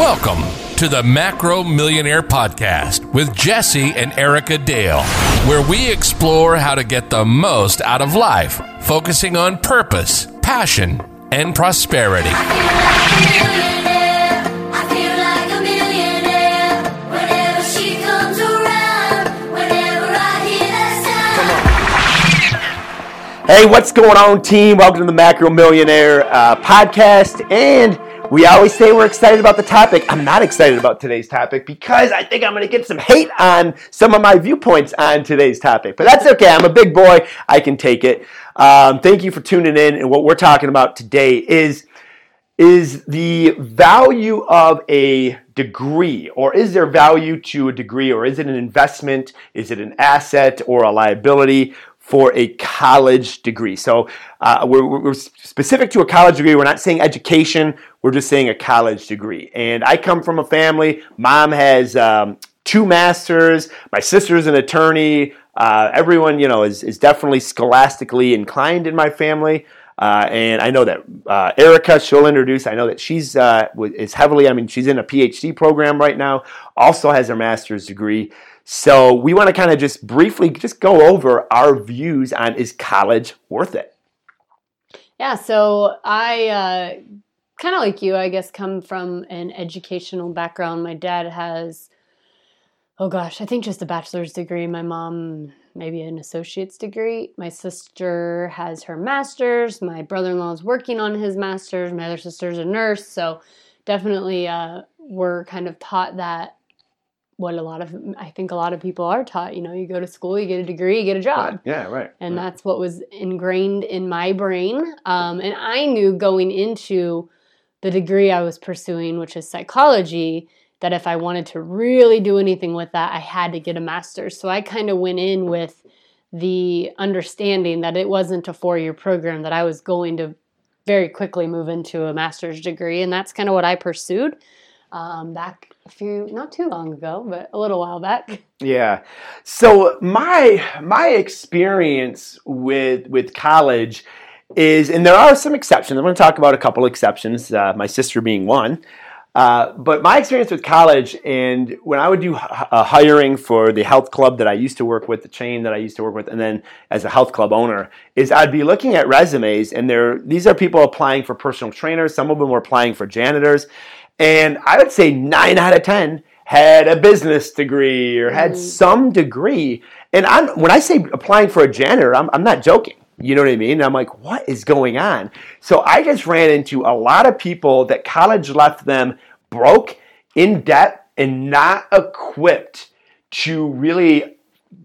Welcome to the Macro Millionaire Podcast with Jesse and Erica Dale, where we explore how to get the most out of life, focusing on purpose, passion, and prosperity. Hey, what's going on, team? Welcome to the Macro Millionaire uh, podcast. And we always say we're excited about the topic. I'm not excited about today's topic because I think I'm going to get some hate on some of my viewpoints on today's topic. But that's okay. I'm a big boy. I can take it. Um, thank you for tuning in. And what we're talking about today is is the value of a degree, or is there value to a degree, or is it an investment? Is it an asset or a liability? For a college degree. So uh, we're, we're, specific to a college degree. We're not saying education. We're just saying a college degree. And I come from a family. Mom has um, two masters. My sister's an attorney. Uh, everyone, you know, is, is definitely scholastically inclined in my family. Uh, and I know that uh, Erica, she'll introduce. I know that she's uh, is heavily. I mean, she's in a PhD program right now. Also has her master's degree. So we want to kind of just briefly just go over our views on is college worth it? Yeah, so I uh, kind of like you, I guess, come from an educational background. My dad has, oh gosh, I think just a bachelor's degree. My mom, maybe an associate's degree. My sister has her master's. My brother in law is working on his master's. My other sister's a nurse. So definitely uh, we're kind of taught that what a lot of I think a lot of people are taught. You know, you go to school, you get a degree, you get a job. Right. Yeah, right. And right. that's what was ingrained in my brain. Um, and I knew going into the degree I was pursuing, which is psychology, that if I wanted to really do anything with that, I had to get a master's. So I kind of went in with the understanding that it wasn't a four year program, that I was going to very quickly move into a master's degree. And that's kind of what I pursued um, back few, not too long ago, but a little while back. Yeah. So my my experience with with college is, and there are some exceptions. I'm going to talk about a couple exceptions. Uh, my sister being one. Uh, but my experience with college, and when I would do uh, hiring for the health club that I used to work with, the chain that I used to work with, and then as a health club owner, is I'd be looking at resumes, and there these are people applying for personal trainers. Some of them were applying for janitors, and I would say nine out of 10 had a business degree or had mm. some degree. And I'm, when I say applying for a janitor, I'm, I'm not joking. You know what I mean? And I'm like, what is going on? So I just ran into a lot of people that college left them broke, in debt, and not equipped to really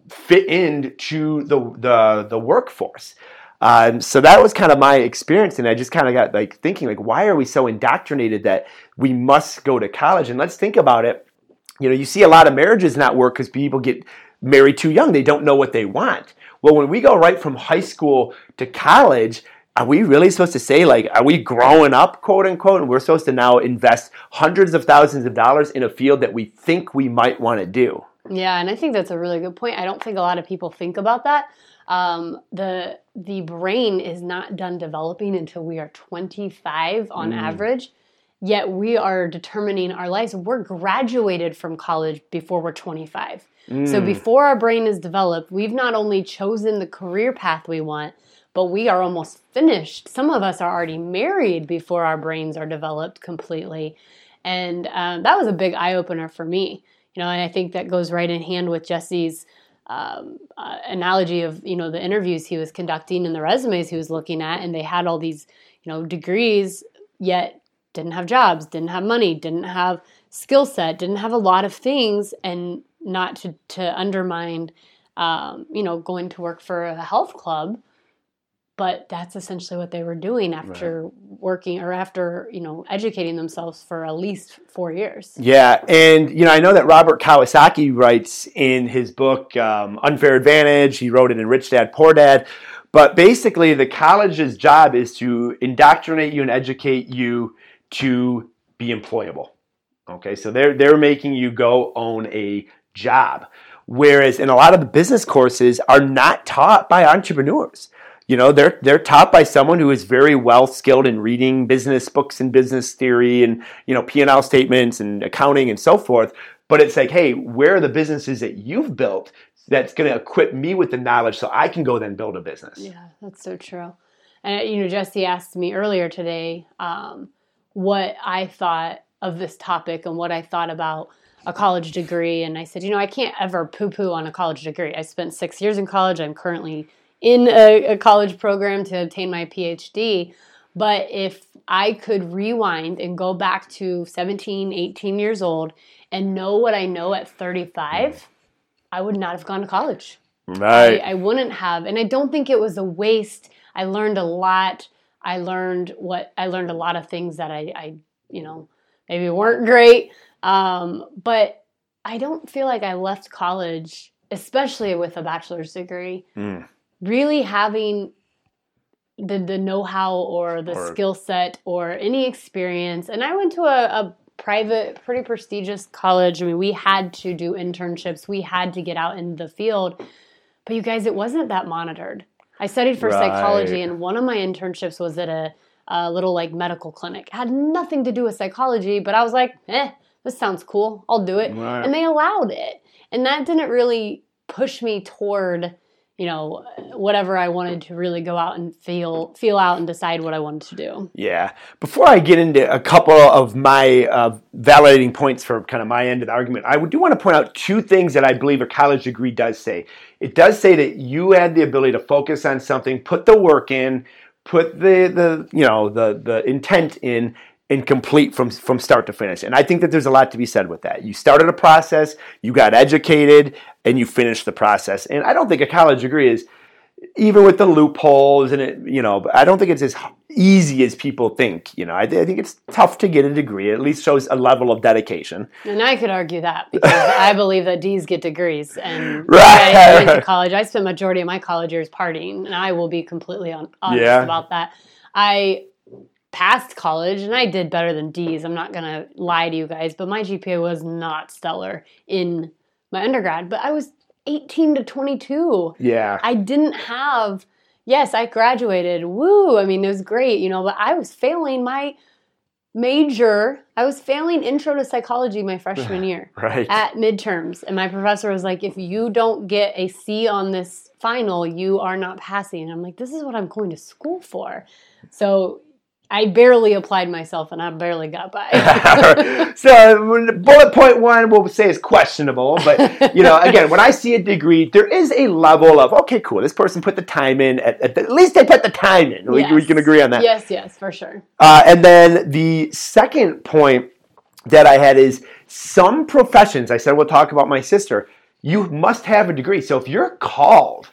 fit into the, the, the workforce. Um, so that was kind of my experience, and I just kind of got like thinking, like, why are we so indoctrinated that we must go to college? And let's think about it. You know, you see a lot of marriages not work because people get married too young; they don't know what they want. Well, when we go right from high school to college, are we really supposed to say like are we growing up quote unquote and we're supposed to now invest hundreds of thousands of dollars in a field that we think we might want to do yeah and i think that's a really good point. I don't think a lot of people think about that. Um, the the brain is not done developing until we are 25 on mm. average. Yet we are determining our lives. We're graduated from college before we're 25 mm. so before our brain is developed we've not only chosen the career path we want but we are almost finished. Some of us are already married before our brains are developed completely. And um, that was a big eye-opener for me you know and i think that goes right in hand with jesse's um, uh, analogy of you know the interviews he was conducting and the resumes he was looking at, and they had all these you know degrees, yet didn't have jobs, didn't have money, didn't have skill set, didn't have a lot of things, and not to to undermine um, you know going to work for a health club but that's essentially what they were doing after right. working or after you know educating themselves for at least four years. Yeah and you know i know that robert kiyosaki writes in his book um, unfair advantage. He wrote it in rich dad poor dad. But basically the college's job is to indoctrinate you and educate you to be employable. Okay so they're they're making you go own a job. Whereas in a lot of the business courses are not taught by entrepreneurs you know they're they're taught by someone who is very well skilled in reading business books and business theory and you know p&l statements and accounting and so forth. But it's like hey where are the businesses that you've built that's going to equip me with the knowledge so i can go then build a business? Yeah that's so true. And you know jesse asked me earlier today um, what i thought of this topic and what i thought about a college degree. And i said you know i can't ever poo-poo on a college degree. I spent six years in college. I'm currently in a, a college program to obtain my PhD. But if I could rewind and go back to 17, 18 years old and know what I know at 35, I would not have gone to college. Right. I, I, wouldn't have. And I don't think it was a waste. I learned a lot. I learned what I learned a lot of things that I, I you know, maybe weren't great. Um, but I don't feel like I left college, especially with a bachelor's degree, mm really having the the know-how or the or, skill set or any experience. And i went to a, a, private pretty prestigious college. I mean we had to do internships. We had to get out in the field. But you guys it wasn't that monitored. I studied for right. psychology and one of my internships was at a, a little like medical clinic. It had nothing to do with psychology but i was like eh this sounds cool. I'll do it. Right. and they allowed it. And that didn't really push me toward you know whatever I wanted to really go out and feel feel out and decide what I wanted to do. Yeah. Before I get into a couple of my uh, validating points for kind of my end of the argument, I do want to point out two things that I believe a college degree does say. It does say that you had the ability to focus on something, put the work in, put the the you know the the intent in and complete from from start to finish. And I think that there's a lot to be said with that. You started a process, you got educated, and you finished the process. And I don't think a college degree is even with the loopholes and it, you know, I don't think it's as easy as people think. You know, I, I, think it's tough to get a degree. It at least shows a level of dedication. And I could argue that because I believe that D's get degrees, and right. I went to college. I spent majority of my college years partying, and I will be completely honest yeah. about that. I passed college and I did better than D's. I'm not going to lie to you guys, but my GPA was not stellar in my undergrad, but I was 18 to 22. Yeah. I didn't have yes, I graduated. Woo, I mean, it was great, you know, but I was failing my major. I was failing intro to psychology my freshman year right. at midterms. And my professor was like, if you don't get a C on this final, you are not passing. And I'm like, this is what I'm going to school for. So I barely applied myself and I barely got by. so bullet point one we'll say is questionable, but you know, again, when I see a degree, there is a level of okay, cool. This person put the time in. At, at, the, at least they put the time in. We, yes. we, can agree on that. Yes, yes, for sure. Uh, and then the second point that I had is some professions. I said we'll talk about my sister. You must have a degree. So if you're called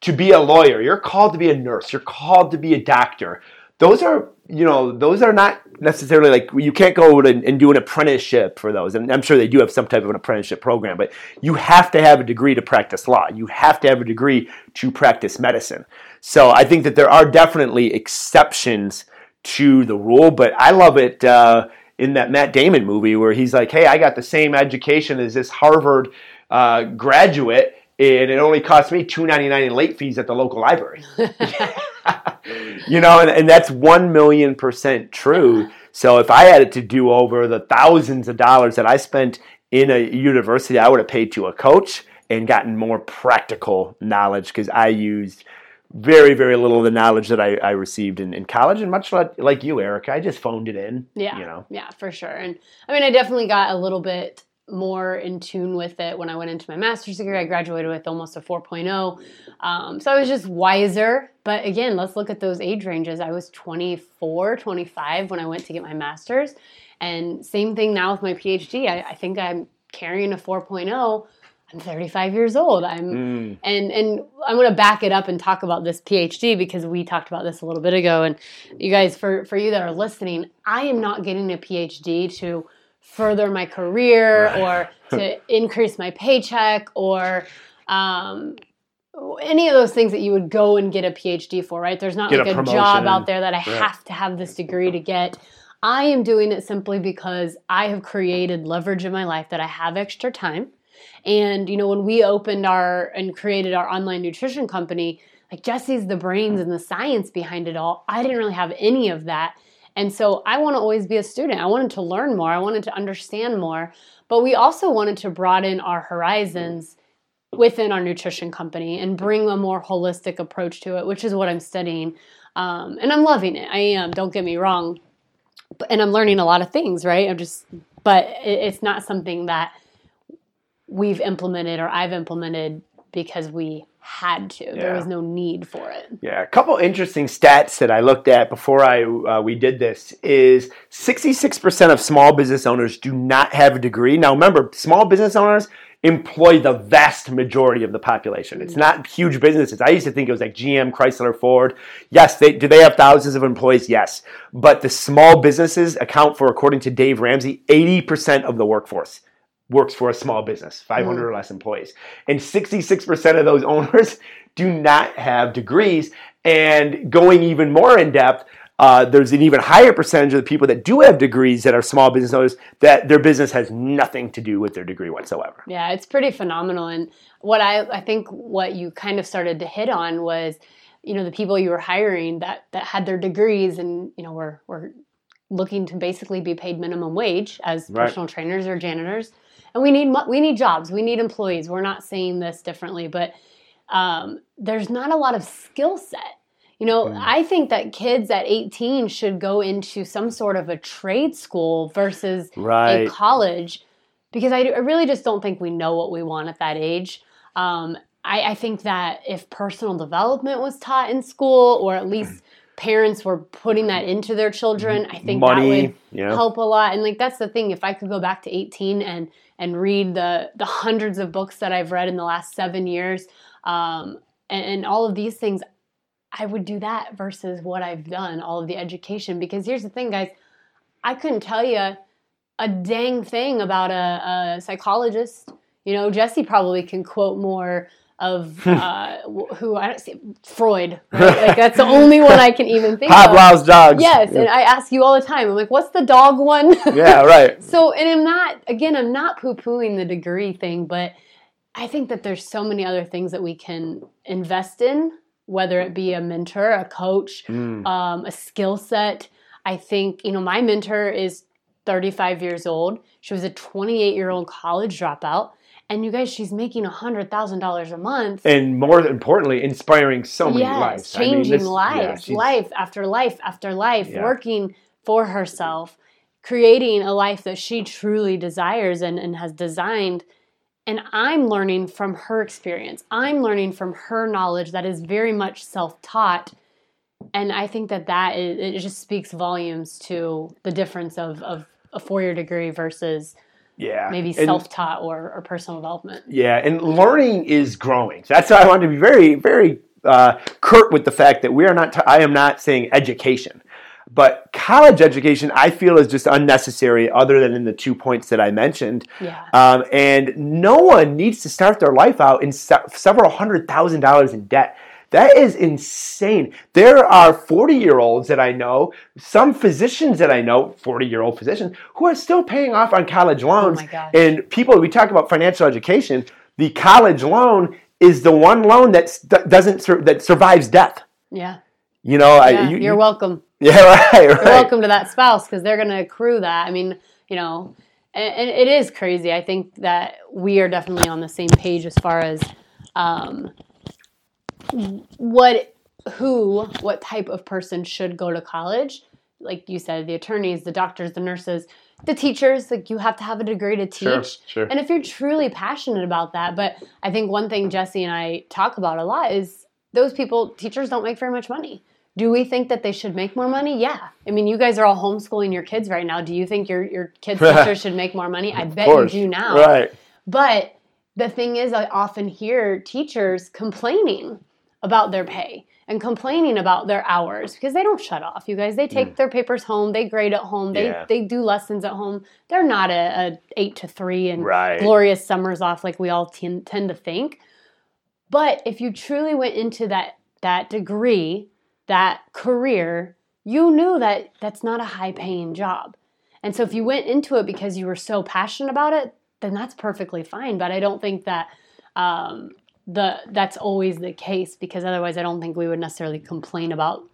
to be a lawyer, you're called to be a nurse, you're called to be a doctor those are you know those are not necessarily like you can't go and do an apprenticeship for those. And i'm sure they do have some type of an apprenticeship program but you have to have a degree to practice law. You have to have a degree to practice medicine. So i think that there are definitely exceptions to the rule but i love it uh, in that matt damon movie where he's like hey i got the same education as this harvard uh, graduate and it only cost me two ninety nine in late fees at the local library. you know, and, and that's one million percent true. So if I had it to do over the thousands of dollars that I spent in a university, I would have paid to a coach and gotten more practical knowledge because I used very, very little of the knowledge that I, I received in, in college. And much like, like you, Erica, I just phoned it in. Yeah. You know? Yeah, for sure. And I mean, I definitely got a little bit more in tune with it when I went into my master's degree. I graduated with almost a 4.0. Um, so I was just wiser. But again, let's look at those age ranges. I was 24, 25 when I went to get my master's. And same thing now with my PhD. I, I think I'm carrying a 4.0. I'm 35 years old. I'm mm. and and I'm going to back it up and talk about this PhD because we talked about this a little bit ago and you guys for for you that are listening, I am not getting a PhD to further my career right. or to increase my paycheck or um, any of those things that you would go and get a PhD for, right? There's not get like a, a job out there that I have to have this degree to get. I am doing it simply because I have created leverage in my life that I have extra time. And you know, when we opened our and created our online nutrition company, like Jesse's the brains and the science behind it all. I didn't really have any of that. And so I want to always be a student. I wanted to learn more. I wanted to understand more. But we also wanted to broaden our horizons within our nutrition company and bring a more holistic approach to it, which is what I'm studying. Um, and I'm loving it. I am, don't get me wrong. And I'm learning a lot of things, right? I'm just, but it, it's not something that we've implemented or I've implemented because we had to. Yeah. There was no need for it. Yeah, a couple interesting stats that I looked at before I uh, we did this is 66% of small business owners do not have a degree. Now remember, small business owners employ the vast majority of the population. It's not huge businesses. I used to think it was like GM, Chrysler, Ford. Yes, they do they have thousands of employees? Yes. But the small businesses account for according to Dave Ramsey, 80% of the workforce works for a small business, 500 mm. or less employees. And 66% of those owners do not have degrees. And going even more in depth, uh, there's an even higher percentage of the people that do have degrees that are small business owners that their business has nothing to do with their degree whatsoever. Yeah, it's pretty phenomenal. And what I, I think what you kind of started to hit on was, you know, the people you were hiring that, that had their degrees and, you know, were, were looking to basically be paid minimum wage as right. personal trainers or janitors and we need we need jobs, we need employees. We're not saying this differently, but um, there's not a lot of skill set. You know, mm. I think that kids at 18 should go into some sort of a trade school versus right. a college because I, I, really just don't think we know what we want at that age. Um, I, I, think that if personal development was taught in school, or at least parents were putting that into their children, I think Money, that would yeah. help a lot. And like that's the thing. If I could go back to 18 and and read the the hundreds of books that I've read in the last seven years, um, and, and all of these things, I would do that versus what I've done, all of the education. Because here's the thing, guys, I couldn't tell you a dang thing about a, a psychologist. You know, Jesse probably can quote more of uh, who I don't see Freud. Right? Like that's the only one I can even think Pavlov's of. dogs. Yes, yeah. and I ask you all the time. I'm like, what's the dog one? yeah, right. So, and I'm not again. I'm not poo pooing the degree thing, but I think that there's so many other things that we can invest in, whether it be a mentor, a coach, mm. um, a skill set. I think you know my mentor is 35 years old. She was a 28 year old college dropout and you guys, she's making a hundred thousand dollars a month, and more importantly, inspiring so many yes, lives, changing I mean, this, lives, yeah, life after life after life, yeah. working for herself, creating a life that she truly desires and, and has designed. And I'm learning from her experience. I'm learning from her knowledge that is very much self-taught and I think that that is, it just speaks volumes to the difference of, of a four year degree versus yeah maybe self-taught or, or personal development. Yeah and learning is growing. That's why i wanted to be very very uh, curt with the fact that we are not t- I am not saying education but college education i feel is just unnecessary other than in the two points that i mentioned. Yeah. Um, and no one needs to start their life out in se- several hundred thousand dollars in debt that is insane. There are 40 year olds that I know, some physicians that I know, 40 year old physicians, who are still paying off on college oh loans. Oh and people, we talk about financial education, the college loan is the one loan that doesn't that survives death. Yeah. You know, yeah, I, you, are welcome. Yeah, right, right. You're welcome to that spouse because they're going to accrue that. I mean, you know, and, and, it is crazy. I think that we are definitely on the same page as far as um, what who what type of person should go to college. Like you said the attorneys the doctors the nurses the teachers like you have to have a degree to teach. sure, sure. and if you're truly passionate about that but i think one thing jesse and i talk about a lot is those people teachers don't make very much money. Do we think that they should make more money? Yeah. I mean you guys are all homeschooling your kids right now. Do you think your, your kids teachers should make more money? I bet you do now. Right. But the thing is i often hear teachers complaining about their pay and complaining about their hours because they don't shut off you guys. They take mm. their papers home. They grade at home. They, yeah. they do lessons at home. They're not a, a eight to three and right. glorious summers off like we all t- tend to think. But if you truly went into that that degree that career you knew that that's not a high paying job. And so if you went into it because you were so passionate about it then that's perfectly fine. But i don't think that um, the that's always the case because otherwise I don't think we would necessarily complain about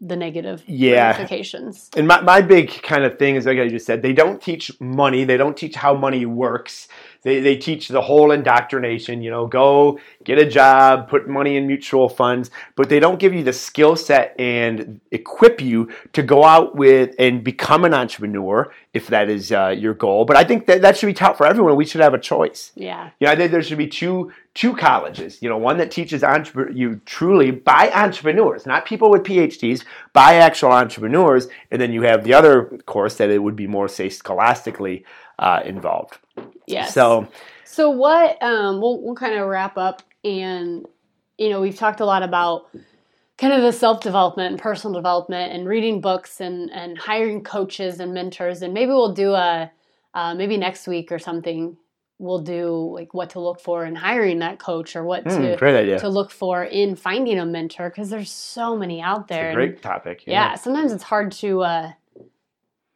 the negative Yeah. ramifications. And my, my big kind of thing is like I just said, they don't teach money. They don't teach how money works. They, they teach the whole indoctrination, you know, go get a job, put money in mutual funds, but they don't give you the skill set and equip you to go out with and become an entrepreneur if that is uh, your goal. But I think that that should be taught for everyone. We should have a choice. Yeah. You know, I think there should be two two colleges. You know, one that teaches entrepreneur you truly by entrepreneurs, not people with PhDs, by actual entrepreneurs, and then you have the other course that it would be more say scholastically uh, involved. Yes. So So what? Um, we'll we'll kind of wrap up, and you know we've talked a lot about kind of the self development and personal development, and reading books, and and hiring coaches and mentors, and maybe we'll do a uh, maybe next week or something. We'll do like what to look for in hiring that coach, or what hmm, to to look for in finding a mentor, because there's so many out It's a there. and- great topic. yeah, sometimes it's hard to uh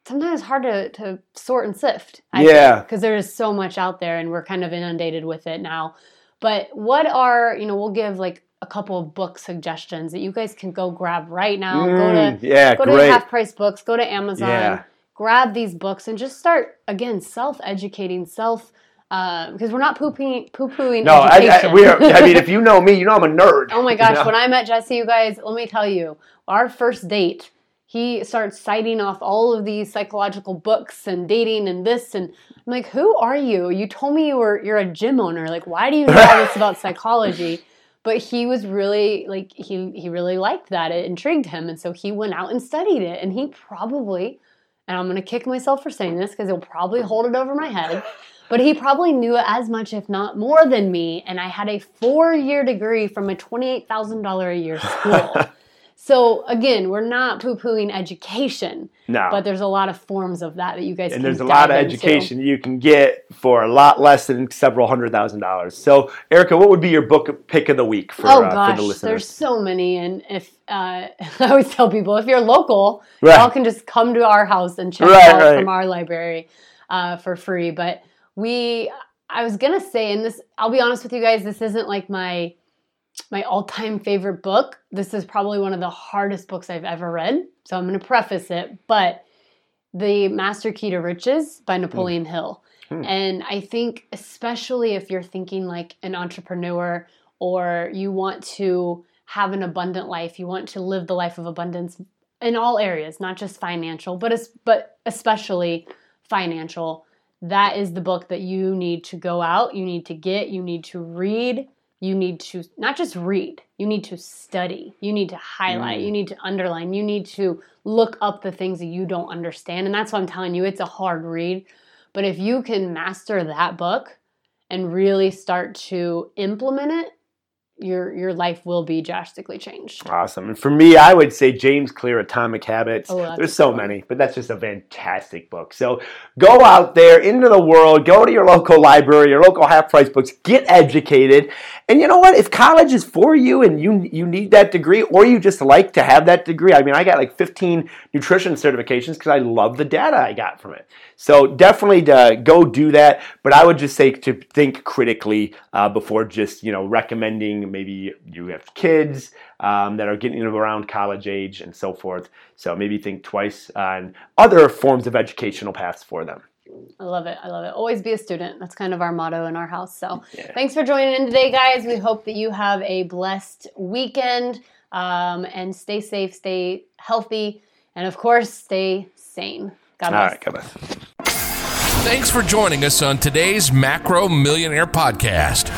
sometimes it's hard to, to sort and sift Yeah. because there is so much out there and we're kind of inundated with it now but what are you know we'll give like a couple of book suggestions that you guys can go grab right now go Mm, to yeah, go to great. half price books go to amazon Yeah. grab these books and just start again self-educating self uh, because we're not poo-pooing, poo-pooing no, I. I, we are. I mean, if you know me, you know I'm a nerd. Oh my you gosh, know? when I met Jesse, you guys, let me tell you, our first date, he starts citing off all of these psychological books and dating and this and I'm like, "Who are you? You told me you were you're a gym owner. Like, why do you know all this about psychology?" But he was really like he he really liked that. It intrigued him and so he went out and studied it and he probably and I'm going to kick myself for saying this because he'll probably hold it over my head. But he probably knew as much, if not more, than me. And I had a four year degree from a $28,000 a year school. so, again, we're not poo pooing education, no. but there's a lot of forms of that that you guys and there's a lot of into. education you can get for a lot less than several hundred thousand dollars. So, Erica, what would be your book pick of the week for, Oh uh, gosh, for the listeners? there's so many, and if uh, I always tell people, if you're local, Right. y'all can just come to our house and check Right, out right. from our library uh, for free. But we, I was gonna say, and this, I'll be honest with you guys, this isn't like my my all-time favorite book. This is probably one of the hardest books I've ever read. So I'm going to preface it, but The Master Key to Riches by Napoleon Hill. Hmm. And I think especially if you're thinking like an entrepreneur or you want to have an abundant life, you want to live the life of abundance in all areas, not just financial, but es- but especially financial. That is the book that you need to go out, you need to get, you need to read, you need to not just read, you need to study, you need to highlight, Mm. you need to underline, you need to look up the things that you don't understand. And that's why I'm telling you, it's a hard read. But if you can master that book and really start to implement it, your your life will be drastically changed. Awesome. And for me, I would say James Clear, Atomic Habits. Oh, There's so one. many, but that's just a fantastic book. So go out there into the world, go to your local library, your local half price books, get educated. And you know what? If college is for you and you you need that degree, or you just like to have that degree, I mean, I got like 15 nutrition certifications because I love the data I got from it. So definitely uh, go do that. But I would just say to think critically uh, before just you know recommending maybe you have kids um, that are getting around college age and so forth. So maybe think twice on other forms of educational paths for them. I love it. I love it. Always be a student. That's kind of our motto in our house. So Yeah. thanks for joining in today, guys. We hope that you have a blessed weekend um, and stay safe, stay healthy, and of course, stay sane. God All bless. right, come on. Thanks for joining us on today's Macro Millionaire Podcast.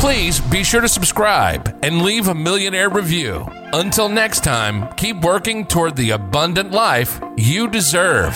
Please be sure to subscribe and leave a millionaire review. Until next time, keep working toward the abundant life you deserve.